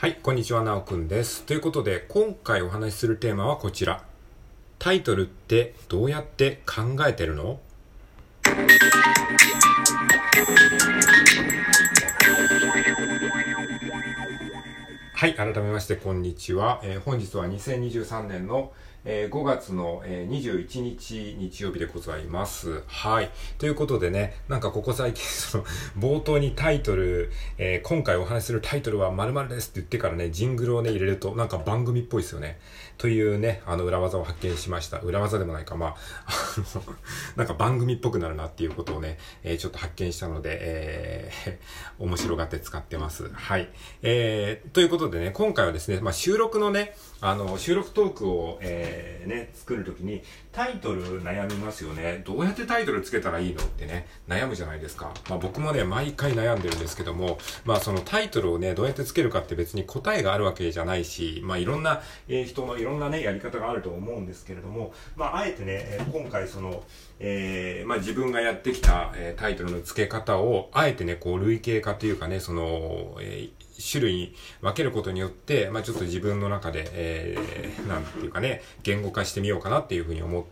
はい、こんにちは、なおくんです。ということで、今回お話しするテーマはこちら。タイトルってどうやって考えてるの？はい、改めまして、こんにちは。えー本日は2023年の、えー5月の、えー21日日曜日でございます。はい。ということでね、なんかここ最近、その、冒頭にタイトル、えー今回お話しするタイトルは〇〇ですって言ってからね、ジングルをね、入れると、なんか番組っぽいですよね。というね、あの、裏技を発見しました。裏技でもないか、まあ、あの、なんか番組っぽくなるなっていうことをね、えーちょっと発見したので、えー 面白がって使ってます。はい。えーということでね、今回はですね、まあ、収録のね、あの、収録トークを、えーね、作るときに、タイトル悩みますよね。どうやってタイトルつけたらいいのってね、悩むじゃないですか。まあ、僕もね、毎回悩んでるんですけども、まあ、そのタイトルをね、どうやってつけるかって別に答えがあるわけじゃないし、まあ、いろんな、えー人のいろんなね、やり方があると思うんですけれども、まあ、あえてね、今回その、えーまあ、自分がやってきた、えータイトルの付け方を、あえてね、こう、類型化というかね、その、えー種類に分けることによって、まあ、ちょっと自分の中で、えー、なんていうかね、言語化してみようかなっていうふうに思っ、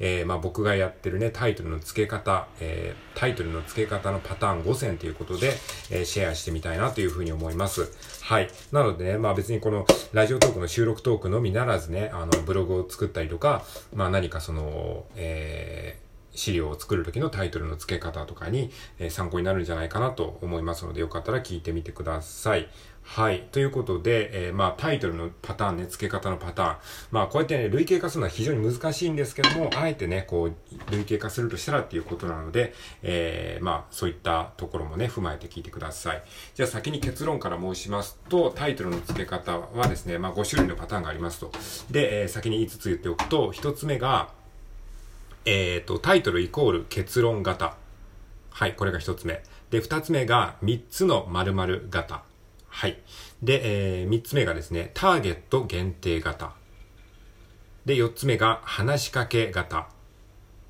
えーまあ、僕がやってるね、タイトルの付け方、えータイトルの付け方のパターン5選ということで、えーシェアしてみたいなというふうに思います。はい。なのでね、まあ別にこのラジオトークの収録トークのみならずね、あの、ブログを作ったりとか、まあ何かその、えー資料を作る時のタイトルの付け方とかに、え参考になるんじゃないかなと思いますので、よかったら聞いてみてください。はい。ということで、えーまあタイトルのパターンね、付け方のパターン。まあこうやってね、類型化するのは非常に難しいんですけども、あえてね、こう、類型化するとしたらっていうことなので、えーまあそういったところもね、踏まえて聞いてください。じゃあ先に結論から申しますと、タイトルの付け方はですね、まあ5種類のパターンがありますと。で、えー先に5つ言っておくと、1つ目が、えっ、と、タイトルイコール結論型。はい、これが一つ目。で、二つ目が三つの〇〇型。はい。で、えー、三つ目がですね、ターゲット限定型。で、四つ目が話しかけ型。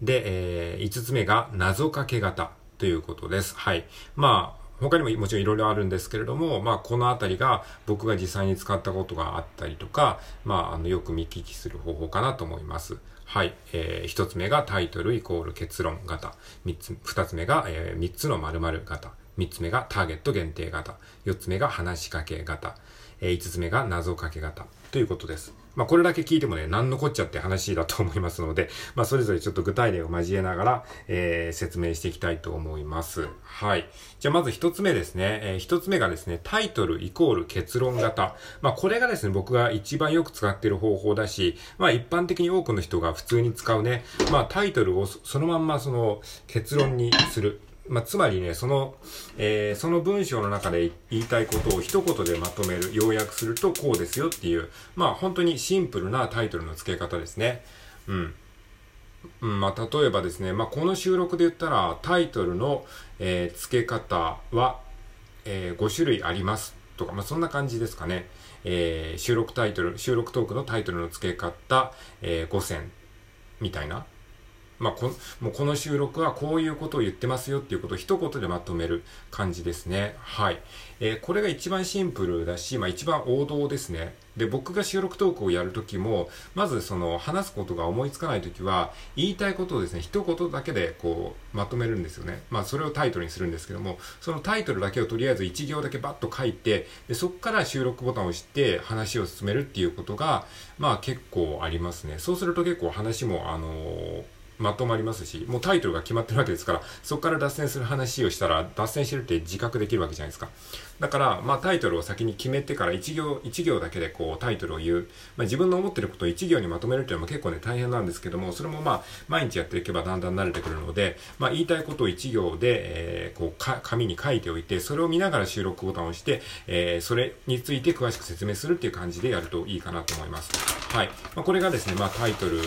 で、えー、五つ目が謎かけ型ということです。はい。まあ、他にももちろんいろいろあるんですけれども、まあ、このあたりが僕が実際に使ったことがあったりとか、まあ、あの、よく見聞きする方法かなと思います。はい。えー、一つ目がタイトルイコール結論型。三つ、二つ目が、えー、三つの〇〇型。三つ目がターゲット限定型。四つ目が話しかけ型。えー、五つ目が謎かけ型。ということです。まあ、これだけ聞いてもね、何のこっちゃって話だと思いますので、まあ、それぞれちょっと具体例を交えながら、えー、説明していきたいと思います。はい。じゃあ、まず一つ目ですね。えー、一つ目がですね、タイトルイコール結論型。まあ、これがですね、僕が一番よく使っている方法だし、まあ、一般的に多くの人が普通に使うね、まあ、タイトルをそのまんまその結論にする。まあ、つまりね、その、えーその文章の中で言いたいことを一言でまとめる、要約するとこうですよっていう、まあ本当にシンプルなタイトルの付け方ですね。うん。うん、まあ例えばですね、まあこの収録で言ったらタイトルの、えー付け方は、え5種類ありますとか、まあそんな感じですかね。えー収録タイトル、収録トークのタイトルの付け方、え5選みたいな。まあ、こもうこの収録はこういうことを言ってますよっていうことを一言でまとめる感じですね。はい。えーこれが一番シンプルだし、まあ一番王道ですね。で、僕が収録トークをやるときも、まずその話すことが思いつかないときは、言いたいことをですね、一言だけでこう、まとめるんですよね。まあそれをタイトルにするんですけども、そのタイトルだけをとりあえず一行だけバッと書いて、でそこから収録ボタンを押して話を進めるっていうことが、まあ結構ありますね。そうすると結構話も、あのーまとまりますし、もうタイトルが決まってるわけですから、そこから脱線する話をしたら、脱線してるって自覚できるわけじゃないですか。だから、まあタイトルを先に決めてから一行、一行だけでこうタイトルを言う。まあ自分の思ってることを一行にまとめるっていうのも結構ね大変なんですけども、それもまあ毎日やっていけばだんだん慣れてくるので、まあ言いたいことを一行で、えーこうか、紙に書いておいて、それを見ながら収録ボタンを押して、えーそれについて詳しく説明するっていう感じでやるといいかなと思います。はい。まあこれがですね、まあタイトル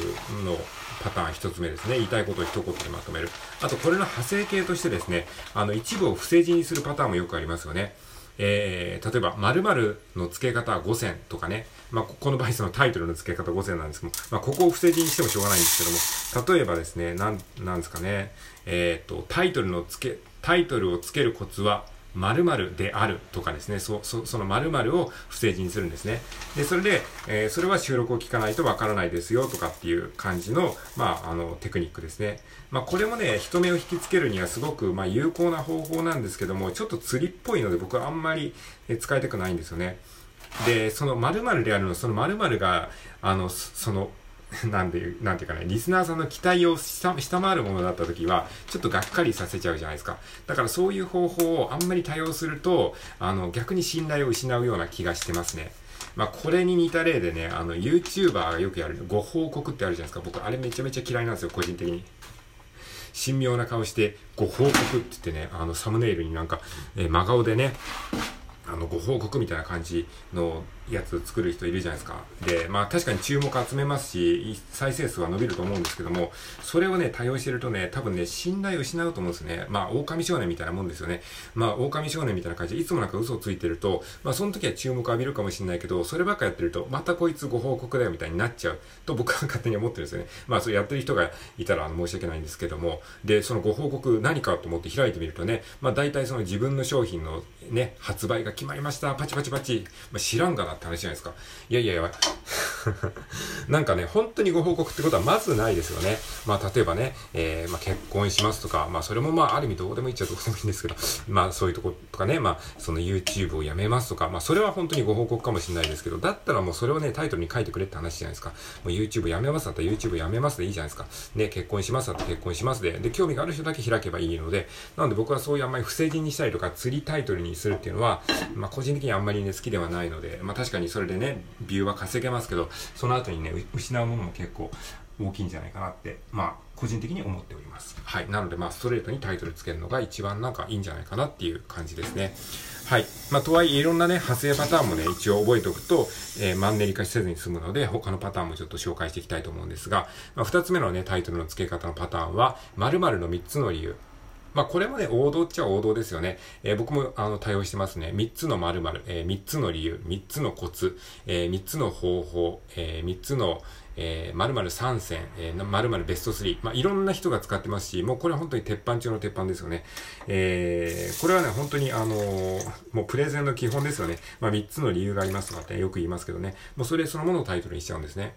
のパターン一つ目ですですね。言いたいことを一言でまとめる。あと、これの派生形としてですね、あの、一部を伏せ字にするパターンもよくありますよね。えー、例えば、〇〇の付け方は5選とかね。まあ、この場合そのタイトルの付け方5選なんですけども、まあ、ここを伏せ字にしてもしょうがないんですけども、例えばですね、なん、なんですかね、えっ、と、タイトルの付け、タイトルを付けるコツは、〇〇であるとかですね、そ、そ、その〇〇を不正字にするんですね。で、それで、えー、それは収録を聞かないとわからないですよとかっていう感じの、まあ、あの、テクニックですね。まあ、これもね、人目を引きつけるにはすごく、まあ、有効な方法なんですけども、ちょっと釣りっぽいので僕はあんまり使いたくないんですよね。で、その〇〇であるの、その〇〇が、あの、その、なんで、なんていうかね、リスナーさんの期待を下回るものだった時は、ちょっとがっかりさせちゃうじゃないですか。だからそういう方法をあんまり多用すると、あの、逆に信頼を失うような気がしてますね。まあ、これに似た例でね、あの、YouTuber がよくやるご報告ってあるじゃないですか。僕、あれめちゃめちゃ嫌いなんですよ、個人的に。神妙な顔して、ご報告って言ってね、あの、サムネイルになんか、えー、真顔でね、あの、ご報告みたいな感じのやつ作る人いるじゃないですか。で、まあ確かに注目集めますし、再生数は伸びると思うんですけども、それをね、多用してるとね、多分ね、信頼を失うと思うんですね。まあ、狼少年みたいなもんですよね。まあ、狼少年みたいな感じで、いつもなんか嘘をついてると、まあ、その時は注目浴びるかもしれないけど、そればっかやってると、またこいつご報告だよみたいになっちゃうと僕は勝手に思ってるんですよね。まあ、それやってる人がいたら申し訳ないんですけども、で、そのご報告何かと思って開いてみるとね、まあ、大体その自分の商品のね、発売が決まりました、パチパチパチ、まあ、知らんがなって話じゃないですか。いやいやいや、なんかね、本当にご報告ってことはまずないですよね。まあ、例えばね、えー、まあ、結婚しますとか、まあ、それもまあ、ある意味どうでもいいっちゃどうでもいいんですけど、まあ、そういうとことかね、まあ、その YouTube をやめますとか、まあ、それは本当にご報告かもしれないですけど、だったらもうそれをね、タイトルに書いてくれって話じゃないですか。もう YouTube やめますだったら YouTube やめますでいいじゃないですか。ね、結婚しますだったら結婚しますで、で、興味がある人だけ開けばいいので、なので僕はそういうあんまり不正字にしたりとか、釣りタイトルにするっていうのは、まあ、個人的にあんまりね、好きではないので、まあ、確かにそれでね、ビューは稼げますけど、その後にね、失うものも結構大きいんじゃないかなって、まあ、個人的に思っております。はい。なので、まあ、ストレートにタイトルつけるのが一番なんかいいんじゃないかなっていう感じですね。はい。まあ、とはいえ、いろんなね、派生パターンもね、一応覚えておくと、えー、マンネリ化せずに済むので、他のパターンもちょっと紹介していきたいと思うんですが、まあ、二つ目のね、タイトルの付け方のパターンは、〇〇の三つの理由。まあ、これもね、王道っちゃ王道ですよね。えー、僕も、あの、対応してますね。3つの〇〇、えー、3つの理由、3つのコツ、えー、3つの方法、えー、3つの、えー、〇〇3選、えー、〇〇ベスト3。まあ、いろんな人が使ってますし、もうこれは本当に鉄板中の鉄板ですよね。えー、これはね、本当にあのー、もうプレゼンの基本ですよね。まあ、3つの理由がありますとかってよく言いますけどね。もうそれそのものをタイトルにしちゃうんですね。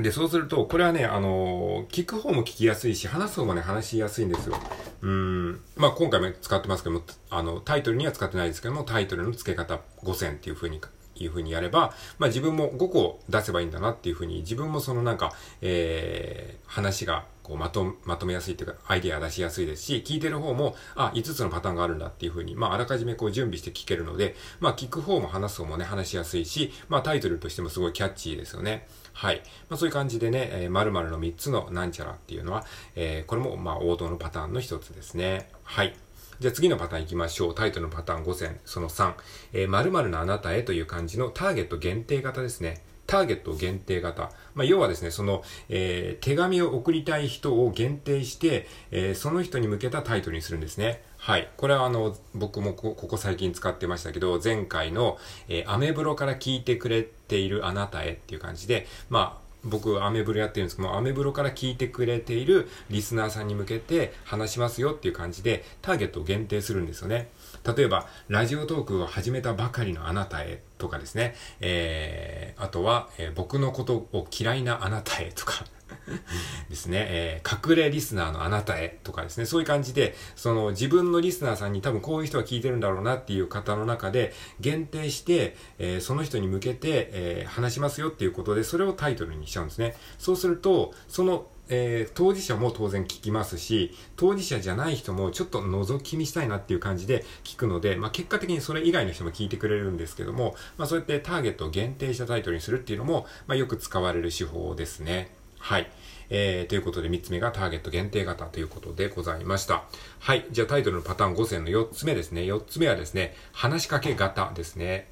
で、そうすると、これはね、あのー、聞く方も聞きやすいし、話す方もね、話しやすいんですよ。うん。まあ、今回も使ってますけども、あの、タイトルには使ってないですけども、タイトルの付け方5選っていう風に、いう風にやれば、まあ自分も5個出せばいいんだなっていう風に、自分もそのなんか、えー、話がこうまと、まとめやすいというか、アイディア出しやすいですし、聞いてる方も、あ、5つのパターンがあるんだっていう風に、まあ、あらかじめこう準備して聞けるので、まあ、聞く方も話す方もね、話しやすいし、まあ、タイトルとしてもすごいキャッチーですよね。はい。まあ、そういう感じでね、えー、〇〇の3つのなんちゃらっていうのは、えー、これも、まあ、王道のパターンの一つですね。はい。じゃあ次のパターン行きましょう。タイトルのパターン5選、その3。えー、〇〇のあなたへという感じのターゲット限定型ですね。ターゲット限定型。まあ、要はですね、その、えー、手紙を送りたい人を限定して、えー、その人に向けたタイトルにするんですね。はい。これはあの、僕もここ最近使ってましたけど、前回の、えー、アメブロから聞いてくれているあなたへっていう感じで、まあ、僕、アメブロやってるんですけども、アメブロから聞いてくれているリスナーさんに向けて話しますよっていう感じで、ターゲットを限定するんですよね。例えば、ラジオトークを始めたばかりのあなたへとかですね。えー、あとは、えー、僕のことを嫌いなあなたへとか ですね、えー、隠れリスナーのあなたへとかですね、そういう感じで、その自分のリスナーさんに多分こういう人が聞いてるんだろうなっていう方の中で限定して、えー、その人に向けて、えー、話しますよっていうことで、それをタイトルにしちゃうんですね。そうすると、そのえー、当事者も当然聞きますし、当事者じゃない人もちょっと覗き見したいなっていう感じで聞くので、まあ、結果的にそれ以外の人も聞いてくれるんですけども、まあ、そうやってターゲットを限定したタイトルにするっていうのも、まあ、よく使われる手法ですね。はい。えー、ということで3つ目がターゲット限定型ということでございました。はい。じゃあタイトルのパターン5選の4つ目ですね。4つ目はですね、話しかけ型ですね。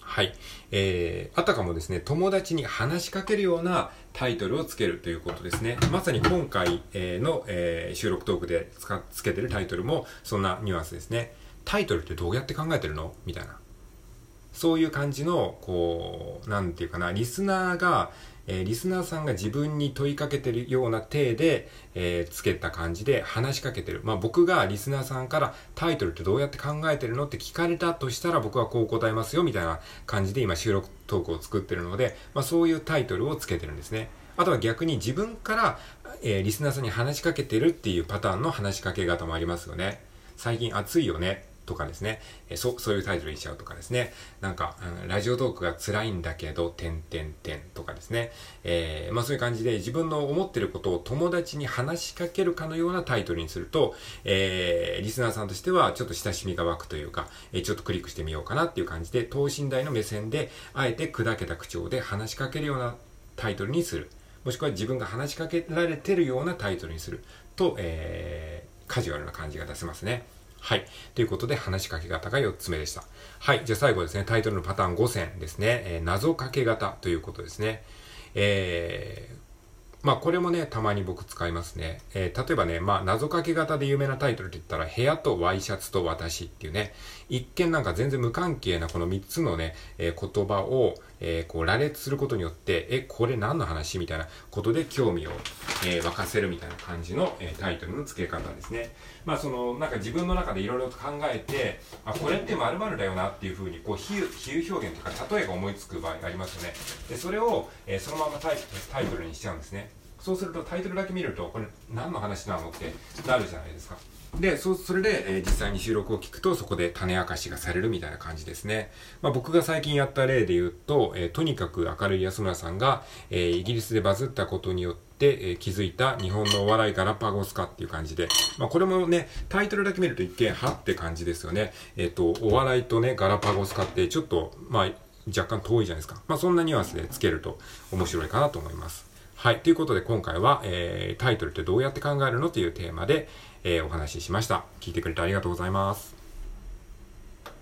はい。えー、あたかもですね、友達に話しかけるようなタイトルをつけるということですね。まさに今回、の、えー、収録トークでつかつけてるタイトルもそんなニュアンスですね。タイトルってどうやって考えてるの？みたいな。そういう感じの、こう、なんていうかな、リスナーが、えー、リスナーさんが自分に問いかけてるような体で、えー、つけた感じで話しかけてる。まあ僕がリスナーさんからタイトルってどうやって考えてるのって聞かれたとしたら僕はこう答えますよみたいな感じで今収録トークを作ってるので、まあそういうタイトルをつけてるんですね。あとは逆に自分から、えー、リスナーさんに話しかけてるっていうパターンの話しかけ方もありますよね。最近暑いよね。とかですね、えそそういうタイトルにしちゃうとかですね、なんか、あのラジオトークが辛いんだけど、てんてんてんとかですね、えー、まあそういう感じで自分の思ってることを友達に話しかけるかのようなタイトルにすると、えー、リスナーさんとしてはちょっと親しみが湧くというか、えー、ちょっとクリックしてみようかなっていう感じで、等身大の目線で、あえて砕けた口調で話しかけるようなタイトルにする。もしくは自分が話しかけられてるようなタイトルにすると、えー、カジュアルな感じが出せますね。はい。ということで、話しかけ方が4つ目でした。はい。じゃあ最後ですね、タイトルのパターン5選ですね。えー、謎かけ型ということですね。えー、まあこれもね、たまに僕使いますね。えー、例えばね、まあ謎かけ型で有名なタイトルって言ったら、部屋とワイシャツと私っていうね、一見なんか全然無関係なこの3つのね、えー、言葉を、え、こう羅列することによって、え、これ何の話みたいなことで興味を、え湧かせるみたいな感じの、えタイトルの付け方ですね。まあその、なんか自分の中でいろいろと考えて、あ、これって〇〇だよなっていうふうに、こう比喩、比喩表現とか例えが思いつく場合がありますよね。で、それを、えそのままタイタイトルにしちゃうんですね。そうするとタイトルだけ見るとこれ何の話なのってなるじゃないですかでそそれで、えー、実際に収録を聞くとそこで種明かしがされるみたいな感じですね、まあ、僕が最近やった例で言うと、えー、とにかく明るい安村さんが、えー、イギリスでバズったことによってえ、気づいた日本のお笑いガラパゴス化っていう感じで、まあ、これもね、タイトルだけ見ると一見、はって感じですよね。えっ、と、お笑いとね、ガラパゴス化ってちょっと、まあ、若干遠いじゃないですか。まあ、そんなニュアンスでつけると面白いかなと思います。はい。ということで今回は、えー、タイトルってどうやって考えるのというテーマで、えー、お話ししました。聞いてくれてありがとうございます。